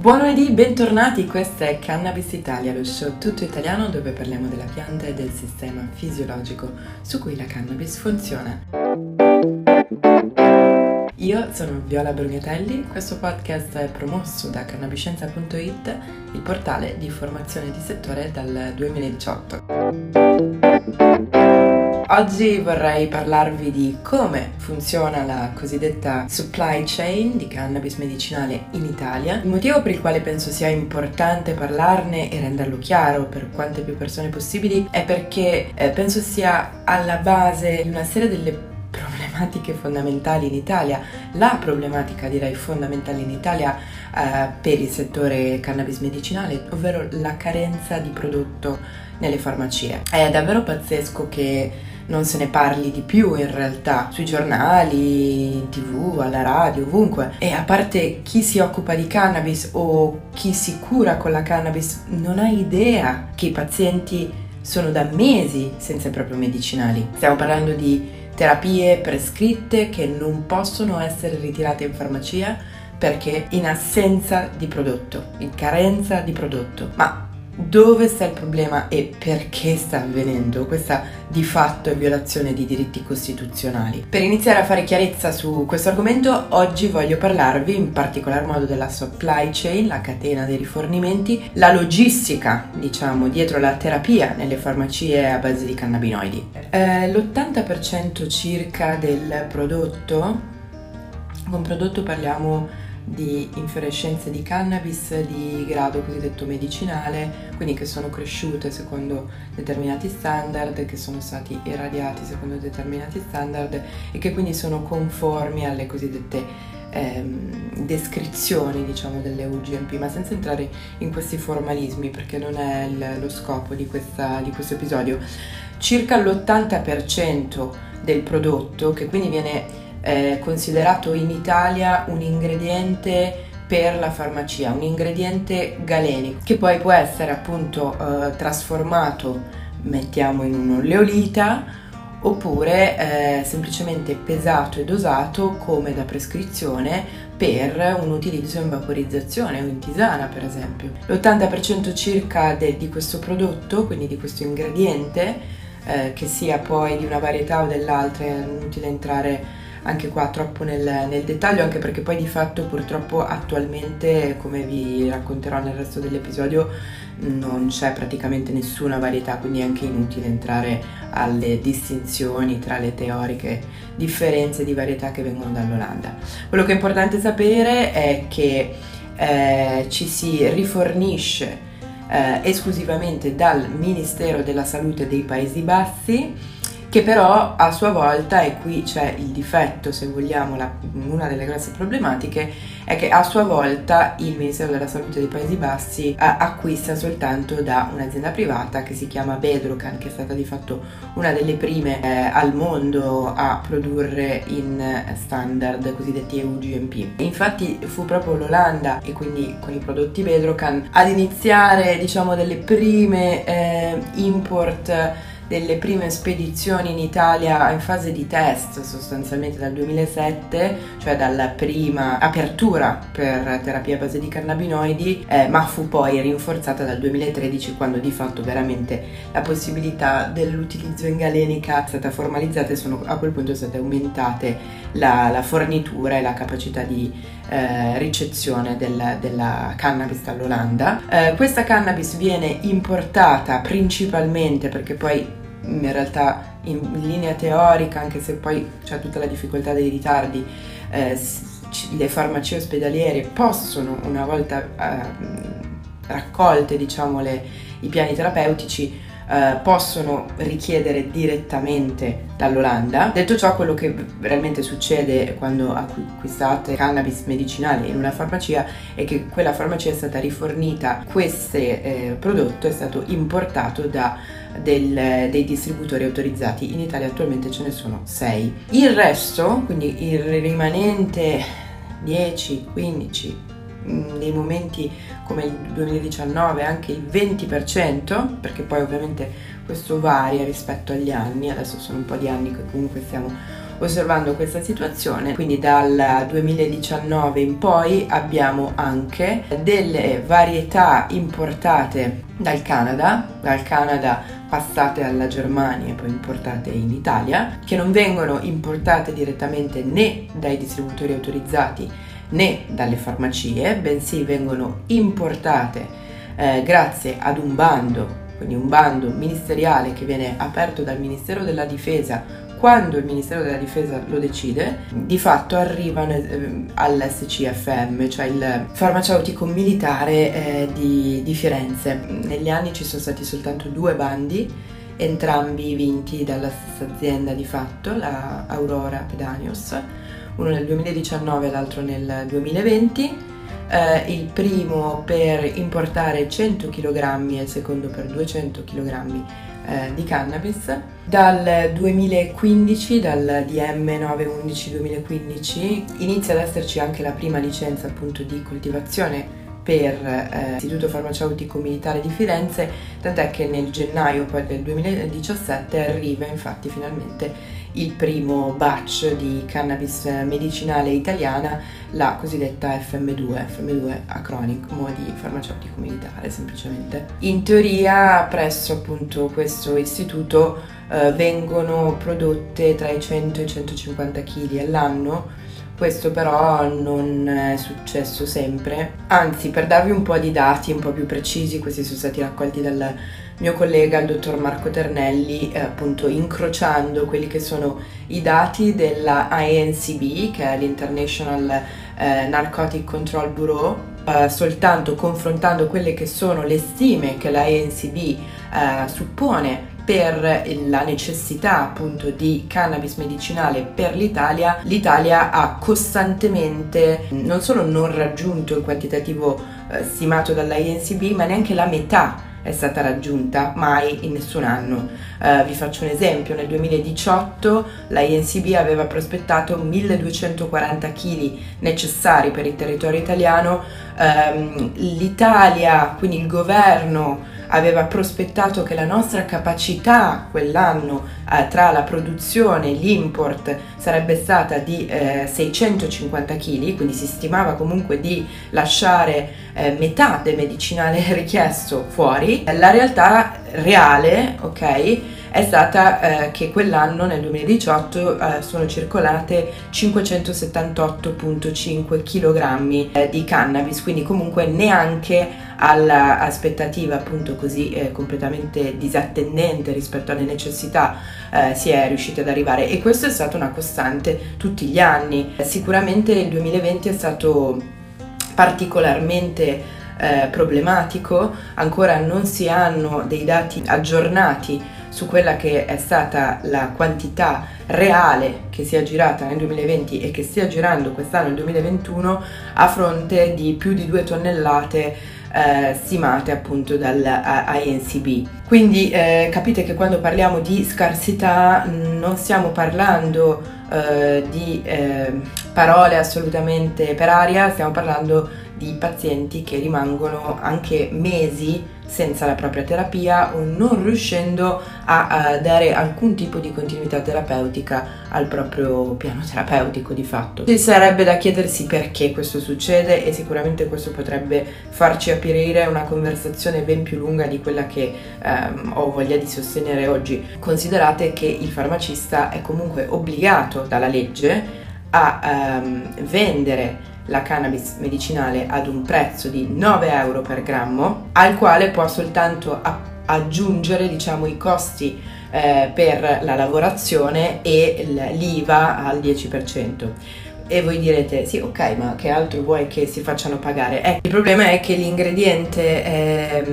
Buon lunedì, bentornati, questa è Cannabis Italia, lo show tutto italiano dove parliamo della pianta e del sistema fisiologico su cui la cannabis funziona. Io sono Viola Brugnatelli, questo podcast è promosso da cannabiscienza.it, il portale di formazione di settore dal 2018. Oggi vorrei parlarvi di come funziona la cosiddetta supply chain di cannabis medicinale in Italia. Il motivo per il quale penso sia importante parlarne e renderlo chiaro per quante più persone possibili è perché eh, penso sia alla base di una serie delle problematiche fondamentali in Italia, la problematica direi fondamentale in Italia eh, per il settore cannabis medicinale, ovvero la carenza di prodotto nelle farmacie. È davvero pazzesco che non se ne parli di più in realtà sui giornali, in tv, alla radio, ovunque. E a parte chi si occupa di cannabis o chi si cura con la cannabis non ha idea che i pazienti sono da mesi senza i propri medicinali. Stiamo parlando di terapie prescritte che non possono essere ritirate in farmacia perché in assenza di prodotto, in carenza di prodotto. Ma dove sta il problema e perché sta avvenendo questa di fatto violazione di diritti costituzionali. Per iniziare a fare chiarezza su questo argomento, oggi voglio parlarvi in particolar modo della supply chain, la catena dei rifornimenti, la logistica, diciamo, dietro la terapia nelle farmacie a base di cannabinoidi. Eh, l'80% circa del prodotto, con prodotto parliamo di infiorescenze di cannabis di grado cosiddetto medicinale, quindi che sono cresciute secondo determinati standard, che sono stati irradiati secondo determinati standard e che quindi sono conformi alle cosiddette ehm, descrizioni diciamo delle UGMP, ma senza entrare in questi formalismi perché non è il, lo scopo di, questa, di questo episodio. Circa l'80% del prodotto, che quindi viene considerato in Italia un ingrediente per la farmacia, un ingrediente galenico che poi può essere appunto eh, trasformato, mettiamo in un'oleolita oppure eh, semplicemente pesato e dosato come da prescrizione per un utilizzo in vaporizzazione o in tisana per esempio. L'80% circa de, di questo prodotto, quindi di questo ingrediente, eh, che sia poi di una varietà o dell'altra, è inutile entrare anche qua troppo nel, nel, dettaglio, anche perché poi di fatto purtroppo attualmente, come vi racconterò nel resto dell'episodio, non c'è praticamente nessuna varietà, quindi è anche inutile entrare alle distinzioni tra le teoriche differenze di varietà che vengono dall'Olanda. Quello che è importante sapere è che eh, ci si rifornisce eh, esclusivamente dal Ministero della Salute dei Paesi Bassi che però a sua volta, e qui c'è il difetto se vogliamo, la, una delle grosse problematiche, è che a sua volta il Ministero della Salute dei Paesi Bassi eh, acquista soltanto da un'azienda privata che si chiama Bedrocan, che è stata di fatto una delle prime eh, al mondo a produrre in standard cosiddetti EU-GMP. Infatti fu proprio l'Olanda e quindi con i prodotti Bedrocan ad iniziare diciamo delle prime eh, import delle prime spedizioni in Italia in fase di test sostanzialmente dal 2007, cioè dalla prima apertura per terapia a base di cannabinoidi, eh, ma fu poi rinforzata dal 2013 quando di fatto veramente la possibilità dell'utilizzo in galenica è stata formalizzata e sono a quel punto state aumentate la, la fornitura e la capacità di eh, ricezione del, della cannabis dall'Olanda. Eh, questa cannabis viene importata principalmente perché poi in realtà in linea teorica, anche se poi c'è tutta la difficoltà dei ritardi, eh, le farmacie ospedaliere possono, una volta eh, raccolte diciamo, le, i piani terapeutici, eh, possono richiedere direttamente dall'Olanda. Detto ciò, quello che realmente succede quando acquistate cannabis medicinale in una farmacia è che quella farmacia è stata rifornita, questo eh, prodotto è stato importato da del, dei distributori autorizzati. In Italia attualmente ce ne sono 6. Il resto, quindi il rimanente 10, 15, nei momenti come il 2019 anche il 20%, perché poi ovviamente questo varia rispetto agli anni, adesso sono un po' di anni che comunque stiamo osservando questa situazione, quindi dal 2019 in poi abbiamo anche delle varietà importate dal Canada, dal Canada passate alla Germania e poi importate in Italia, che non vengono importate direttamente né dai distributori autorizzati né dalle farmacie, bensì vengono importate eh, grazie ad un bando, quindi un bando ministeriale che viene aperto dal Ministero della Difesa quando il Ministero della Difesa lo decide, di fatto arrivano eh, all'SCFM, cioè il farmaceutico militare eh, di, di Firenze. Negli anni ci sono stati soltanto due bandi, entrambi vinti dalla stessa azienda di fatto, la Aurora Pedanios, uno nel 2019 e l'altro nel 2020. Eh, il primo per importare 100 kg e il secondo per 200 kg eh, di cannabis. Dal 2015, dal DM 911-2015, inizia ad esserci anche la prima licenza appunto di coltivazione per eh, l'Istituto Farmaceutico Militare di Firenze, tant'è che nel gennaio poi del 2017 arriva infatti finalmente il primo batch di cannabis medicinale italiana, la cosiddetta FM2, FM2 acronimo di farmaceutico militare semplicemente. In teoria presso appunto questo istituto eh, vengono prodotte tra i 100 e i 150 kg all'anno questo però non è successo sempre, anzi per darvi un po' di dati un po' più precisi, questi sono stati raccolti dal mio collega, il dottor Marco Ternelli, eh, appunto incrociando quelli che sono i dati della INCB, che è l'International eh, Narcotic Control Bureau, eh, soltanto confrontando quelle che sono le stime che la INCB eh, suppone per la necessità appunto di cannabis medicinale per l'Italia, l'Italia ha costantemente non solo non raggiunto il quantitativo eh, stimato dalla INCB, ma neanche la metà è stata raggiunta mai in nessun anno. Uh, vi faccio un esempio, nel 2018 la aveva prospettato 1240 kg necessari per il territorio italiano, um, l'Italia, quindi il governo, aveva prospettato che la nostra capacità quell'anno eh, tra la produzione e l'import sarebbe stata di eh, 650 kg, quindi si stimava comunque di lasciare eh, metà del medicinale richiesto fuori. La realtà reale, ok, è stata eh, che quell'anno, nel 2018, eh, sono circolate 578.5 kg eh, di cannabis, quindi comunque neanche all'aspettativa appunto così eh, completamente disattendente rispetto alle necessità eh, si è riusciti ad arrivare e questo è stata una costante tutti gli anni. Sicuramente il 2020 è stato particolarmente eh, problematico, ancora non si hanno dei dati aggiornati su quella che è stata la quantità reale che si è girata nel 2020 e che stia girando quest'anno nel 2021 a fronte di più di due tonnellate eh, stimate appunto dall'INCB. Quindi eh, capite che quando parliamo di scarsità non stiamo parlando eh, di eh, parole assolutamente per aria, stiamo parlando di pazienti che rimangono anche mesi senza la propria terapia o non riuscendo a, a, dare alcun tipo di continuità terapeutica al proprio piano terapeutico di fatto. Ci sarebbe da chiedersi perché questo succede e sicuramente questo potrebbe farci aprire una conversazione ben più lunga di quella che ehm, ho voglia di sostenere oggi. Considerate che il farmacista è comunque obbligato dalla legge a ehm, vendere la cannabis medicinale ad un prezzo di 9 euro per grammo, al quale può soltanto aggiungere diciamo, i costi eh, per la lavorazione e l'IVA al 10%. E voi direte, sì, ok, ma che altro vuoi che si facciano pagare? Eh, il problema è che l'ingrediente eh,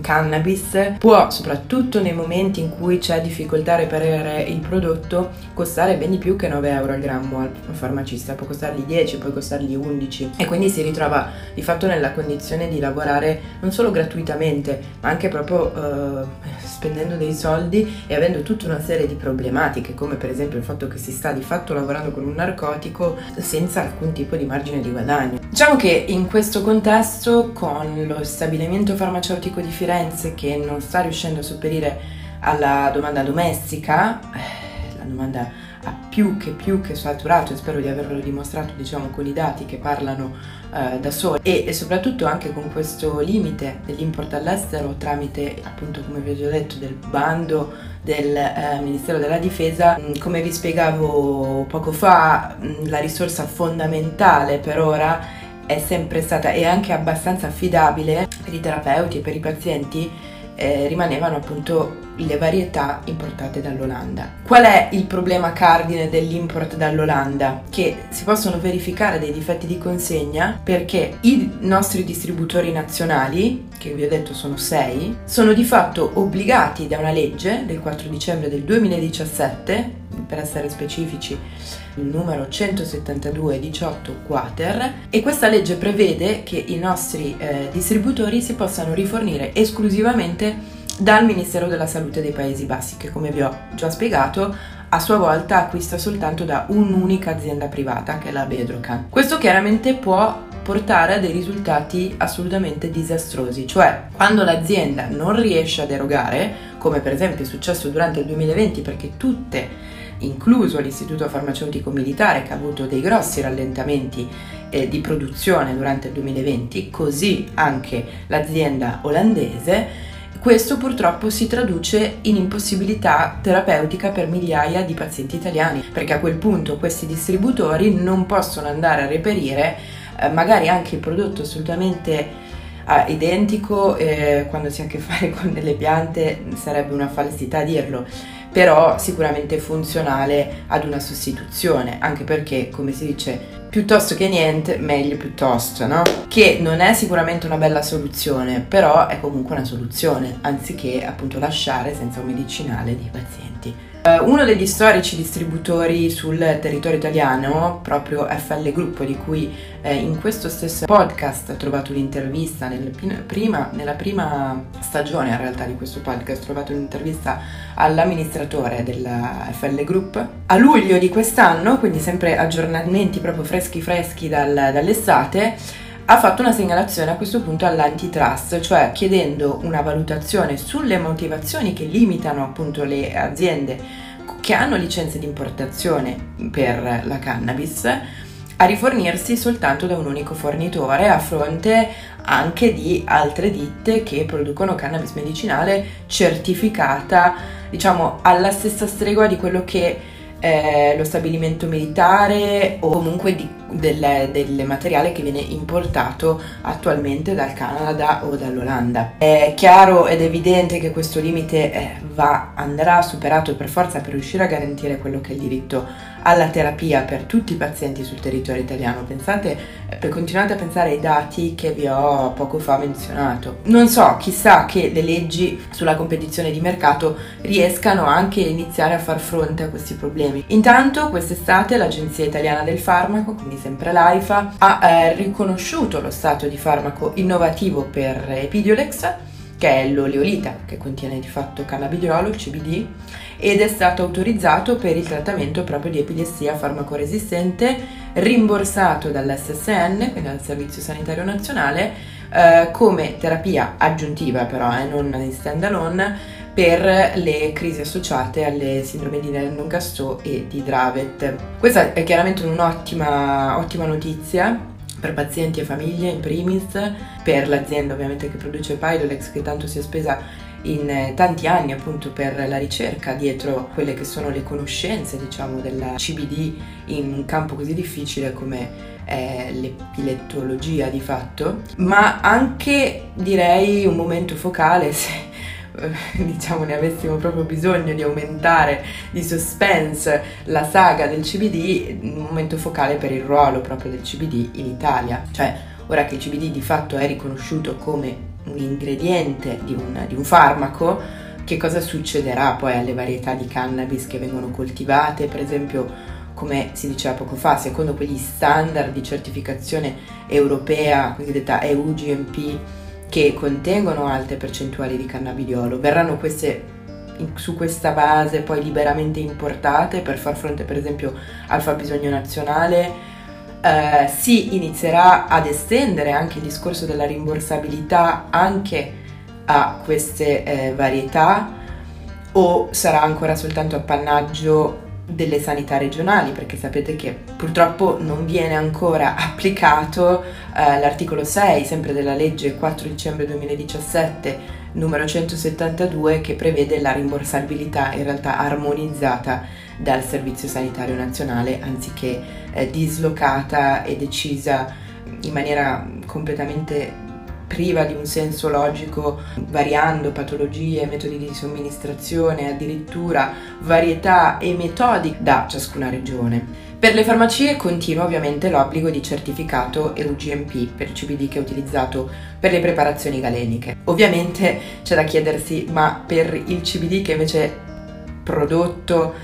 cannabis può, soprattutto nei momenti in cui c'è difficoltà a reperire il prodotto, costare ben di più che 9 euro al grammo al farmacista, può costargli 10, può costargli 11 e quindi si ritrova di fatto nella condizione di lavorare non solo gratuitamente, ma anche proprio eh, spendendo dei soldi e avendo tutta una serie di problematiche, come per esempio il fatto che si sta di fatto lavorando con un narcotico senza alcun tipo di margine di guadagno. Diciamo che in questo contesto, con lo stabilimento farmaceutico di Firenze che non sta riuscendo a sopperire alla domanda domestica, eh, la domanda più che più che saturato e spero di averlo dimostrato diciamo con i dati che parlano eh, da soli. E, e, soprattutto anche con questo limite dell'import all'estero tramite appunto come vi ho già detto del bando del eh, Ministero della Difesa. Mm, come vi spiegavo poco fa mm, la risorsa fondamentale per ora è sempre stata e anche abbastanza affidabile per i terapeuti e per i pazienti eh, rimanevano appunto le varietà importate dall'Olanda. Qual è il problema cardine dell'import dall'Olanda? Che si possono verificare dei difetti di consegna perché i nostri distributori nazionali, che vi ho detto sono sei, sono di fatto obbligati da una legge del 4 dicembre del 2017, per essere specifici, il numero 172 18 quater e questa legge prevede che i nostri eh, distributori si possano rifornire esclusivamente dal Ministero della Salute dei Paesi Bassi che come vi ho già spiegato a sua volta acquista soltanto da un'unica azienda privata che è la Bedrocan. Questo chiaramente può portare a dei risultati assolutamente disastrosi, cioè quando l'azienda non riesce ad erogare, come per esempio è successo durante il 2020 perché tutte incluso l'Istituto Farmaceutico Militare che ha avuto dei grossi rallentamenti eh, di produzione durante il 2020, così anche l'azienda olandese, questo purtroppo si traduce in impossibilità terapeutica per migliaia di pazienti italiani, perché a quel punto questi distributori non possono andare a reperire eh, magari anche il prodotto assolutamente eh, identico, eh, quando si ha a che fare con delle piante sarebbe una falsità dirlo, però sicuramente funzionale ad una sostituzione, anche perché, come si dice, piuttosto che niente, meglio piuttosto, no? Che non è sicuramente una bella soluzione, però è comunque una soluzione, anziché appunto lasciare senza un medicinale dei pazienti. Uh, uno degli storici distributori sul territorio italiano, proprio FL Gruppo, di cui eh, in questo stesso podcast ho trovato un'intervista, nel, prima, nella prima stagione in realtà di questo podcast ho trovato un'intervista all'amministratore della FL Group. A luglio di quest'anno, quindi sempre aggiornamenti proprio freschi freschi dal, dall'estate, ha fatto una segnalazione a questo punto all'antitrust, cioè chiedendo una valutazione sulle motivazioni che limitano appunto le aziende che hanno licenze di importazione per la cannabis a rifornirsi soltanto da un unico fornitore a fronte anche di altre ditte che producono cannabis medicinale certificata diciamo alla stessa stregua di quello che eh, lo stabilimento militare o comunque di, del, del, materiale che viene importato attualmente dal Canada o dall'Olanda. È chiaro ed evidente che questo limite eh, va, andrà superato per forza per riuscire a garantire quello che è il diritto alla terapia per tutti i pazienti sul territorio italiano. Pensate, eh, continuate a pensare ai dati che vi ho poco fa menzionato. Non so, chissà che le leggi sulla competizione di mercato riescano anche a iniziare a far fronte a questi problemi. Intanto, quest'estate l'Agenzia Italiana del Farmaco, quindi sempre l'AIFA, ha eh, riconosciuto lo stato di farmaco innovativo per Epidiolex che è l'oleolita, che contiene di fatto cannabidiolo, il CBD, ed è stato autorizzato per il trattamento proprio di epilessia farmacoresistente, rimborsato dall'SSN, quindi dal Servizio Sanitario Nazionale, eh, come terapia aggiuntiva però, eh, non in stand alone, per le crisi associate alle sindrome di Lennon-Gastaut e di Dravet. Questa è chiaramente un'ottima ottima notizia per pazienti e famiglie in primis, per l'azienda ovviamente che produce Pyrolex che tanto si è spesa in eh, tanti anni appunto per la ricerca dietro quelle che sono le conoscenze diciamo della CBD in un campo così difficile come è l'epilettologia di fatto, ma anche direi un momento focale se diciamo ne avessimo proprio bisogno di aumentare di suspense la saga del CBD, un momento focale per il ruolo proprio del CBD in Italia. Cioè, ora che il CBD di fatto è riconosciuto come un ingrediente di un, di un farmaco, che cosa succederà poi alle varietà di cannabis che vengono coltivate, per esempio come si diceva poco fa, secondo quegli standard di certificazione europea, cosiddetta EU GMP, che contengono alte percentuali di cannabidiolo. Verranno queste su questa base poi liberamente importate per far fronte per esempio al fabbisogno nazionale. Eh, si inizierà ad estendere anche il discorso della rimborsabilità anche a queste eh, varietà o sarà ancora soltanto appannaggio delle sanità regionali, perché sapete che purtroppo non viene ancora applicato eh, l'articolo 6, sempre della legge 4 dicembre 2017 numero 172 che prevede la rimborsabilità in realtà armonizzata dal Servizio Sanitario Nazionale anziché eh, dislocata e decisa in maniera completamente priva di un senso logico, variando patologie, metodi di somministrazione, addirittura varietà e metodi da ciascuna regione. Per le farmacie continua ovviamente l'obbligo di certificato EUGMP per il CBD che è utilizzato per le preparazioni galeniche. Ovviamente c'è da chiedersi, ma per il CBD che invece è prodotto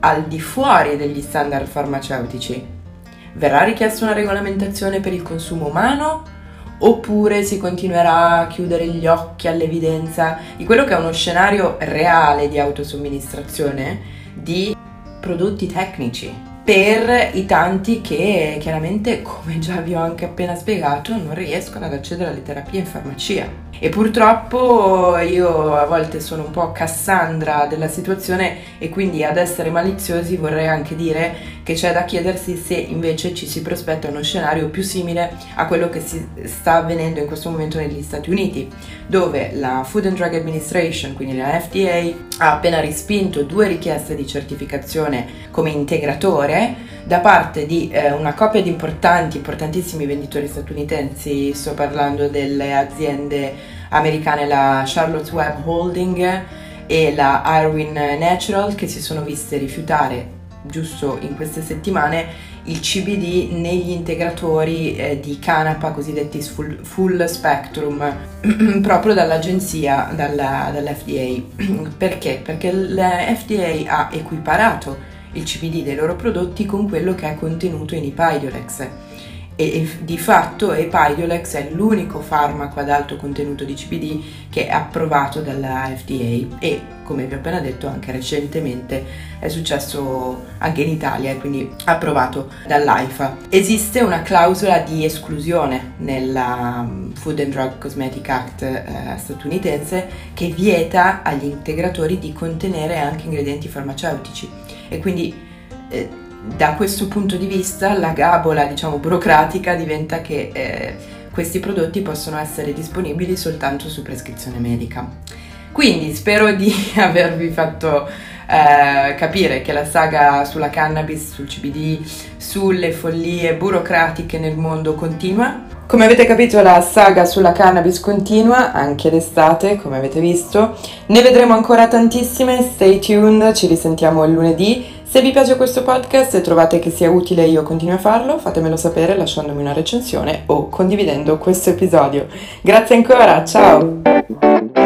al di fuori degli standard farmaceutici, verrà richiesta una regolamentazione per il consumo umano? Oppure si continuerà a chiudere gli occhi all'evidenza di quello che è uno scenario reale di autosomministrazione? Di prodotti tecnici? Per i tanti che chiaramente, come già vi ho anche appena spiegato, non riescono ad accedere alle terapie in farmacia. E purtroppo io a volte sono un po' Cassandra della situazione e quindi ad essere maliziosi vorrei anche dire che c'è da chiedersi se invece ci si prospetta uno scenario più simile a quello che sta avvenendo in questo momento negli Stati Uniti, dove la Food and Drug Administration, quindi la FDA, ha appena respinto due richieste di certificazione come integratore da parte di eh, una coppia di importanti, importantissimi venditori statunitensi, sto parlando delle aziende americane, la Charlotte Web Holding e la Irwin Natural, che si sono viste rifiutare giusto in queste settimane il CBD negli integratori eh, di canapa cosiddetti full, full spectrum proprio dall'agenzia, dalla, dall'FDA. Perché? Perché l'FDA ha equiparato il CBD dei loro prodotti con quello che è contenuto in Ipidiolex e, di fatto Epidiolex è l'unico farmaco ad alto contenuto di CBD che è approvato dalla FDA e come vi ho appena detto anche recentemente è successo anche in Italia e quindi approvato dall'AIFA. Esiste una clausola di esclusione nella um, Food and Drug Cosmetic Act eh, statunitense che vieta agli integratori di contenere anche ingredienti farmaceutici e quindi eh, da questo punto di vista la gabola diciamo burocratica diventa che eh, questi prodotti possono essere disponibili soltanto su prescrizione medica. Quindi spero di avervi fatto eh, capire che la saga sulla cannabis, sul CBD, sulle follie burocratiche nel mondo continua. Come avete capito la saga sulla cannabis continua anche d'estate, come avete visto. Ne vedremo ancora tantissime, stay tuned, ci risentiamo il lunedì. Se vi piace questo podcast e trovate che sia utile io continuo a farlo, fatemelo sapere lasciandomi una recensione o condividendo questo episodio. Grazie ancora, ciao!